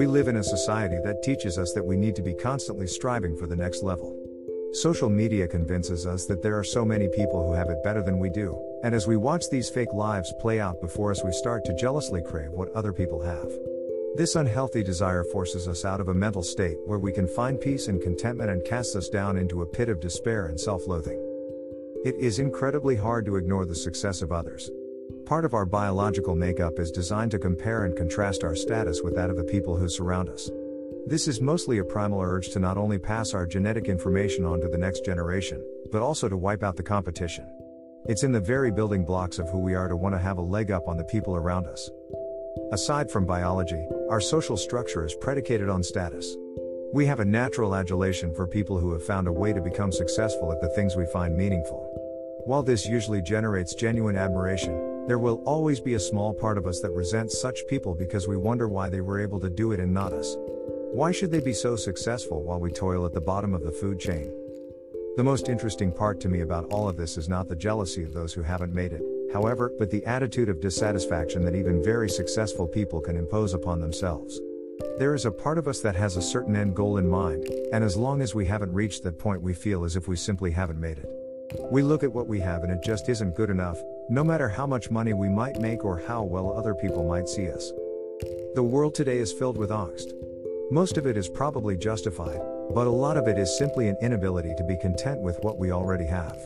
We live in a society that teaches us that we need to be constantly striving for the next level. Social media convinces us that there are so many people who have it better than we do, and as we watch these fake lives play out before us, we start to jealously crave what other people have. This unhealthy desire forces us out of a mental state where we can find peace and contentment and casts us down into a pit of despair and self loathing. It is incredibly hard to ignore the success of others. Part of our biological makeup is designed to compare and contrast our status with that of the people who surround us. This is mostly a primal urge to not only pass our genetic information on to the next generation, but also to wipe out the competition. It's in the very building blocks of who we are to want to have a leg up on the people around us. Aside from biology, our social structure is predicated on status. We have a natural adulation for people who have found a way to become successful at the things we find meaningful. While this usually generates genuine admiration, there will always be a small part of us that resents such people because we wonder why they were able to do it and not us. Why should they be so successful while we toil at the bottom of the food chain? The most interesting part to me about all of this is not the jealousy of those who haven't made it, however, but the attitude of dissatisfaction that even very successful people can impose upon themselves. There is a part of us that has a certain end goal in mind, and as long as we haven't reached that point, we feel as if we simply haven't made it. We look at what we have and it just isn't good enough, no matter how much money we might make or how well other people might see us. The world today is filled with angst. Most of it is probably justified, but a lot of it is simply an inability to be content with what we already have.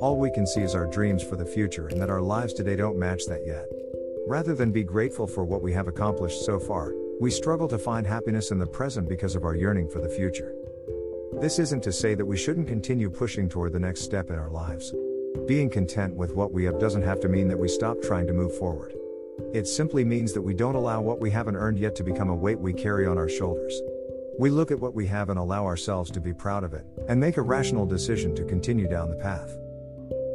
All we can see is our dreams for the future and that our lives today don't match that yet. Rather than be grateful for what we have accomplished so far, we struggle to find happiness in the present because of our yearning for the future. This isn't to say that we shouldn't continue pushing toward the next step in our lives. Being content with what we have doesn't have to mean that we stop trying to move forward. It simply means that we don't allow what we haven't earned yet to become a weight we carry on our shoulders. We look at what we have and allow ourselves to be proud of it, and make a rational decision to continue down the path.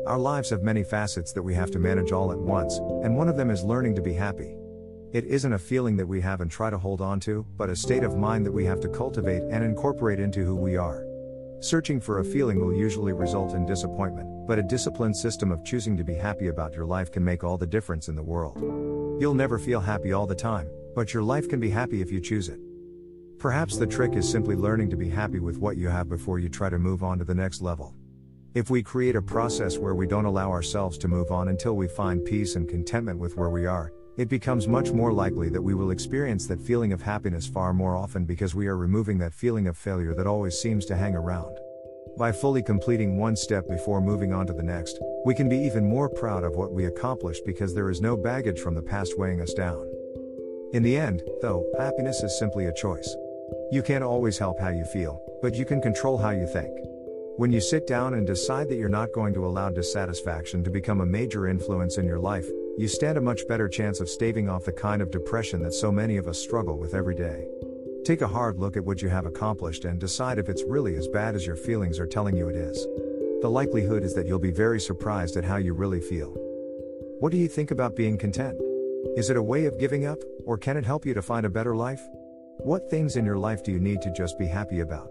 Our lives have many facets that we have to manage all at once, and one of them is learning to be happy. It isn't a feeling that we have and try to hold on to, but a state of mind that we have to cultivate and incorporate into who we are. Searching for a feeling will usually result in disappointment, but a disciplined system of choosing to be happy about your life can make all the difference in the world. You'll never feel happy all the time, but your life can be happy if you choose it. Perhaps the trick is simply learning to be happy with what you have before you try to move on to the next level. If we create a process where we don't allow ourselves to move on until we find peace and contentment with where we are, it becomes much more likely that we will experience that feeling of happiness far more often because we are removing that feeling of failure that always seems to hang around. By fully completing one step before moving on to the next, we can be even more proud of what we accomplished because there is no baggage from the past weighing us down. In the end, though, happiness is simply a choice. You can't always help how you feel, but you can control how you think. When you sit down and decide that you're not going to allow dissatisfaction to become a major influence in your life, you stand a much better chance of staving off the kind of depression that so many of us struggle with every day. Take a hard look at what you have accomplished and decide if it's really as bad as your feelings are telling you it is. The likelihood is that you'll be very surprised at how you really feel. What do you think about being content? Is it a way of giving up, or can it help you to find a better life? What things in your life do you need to just be happy about?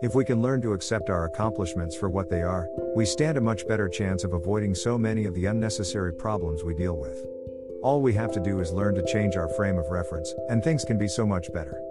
If we can learn to accept our accomplishments for what they are, we stand a much better chance of avoiding so many of the unnecessary problems we deal with. All we have to do is learn to change our frame of reference, and things can be so much better.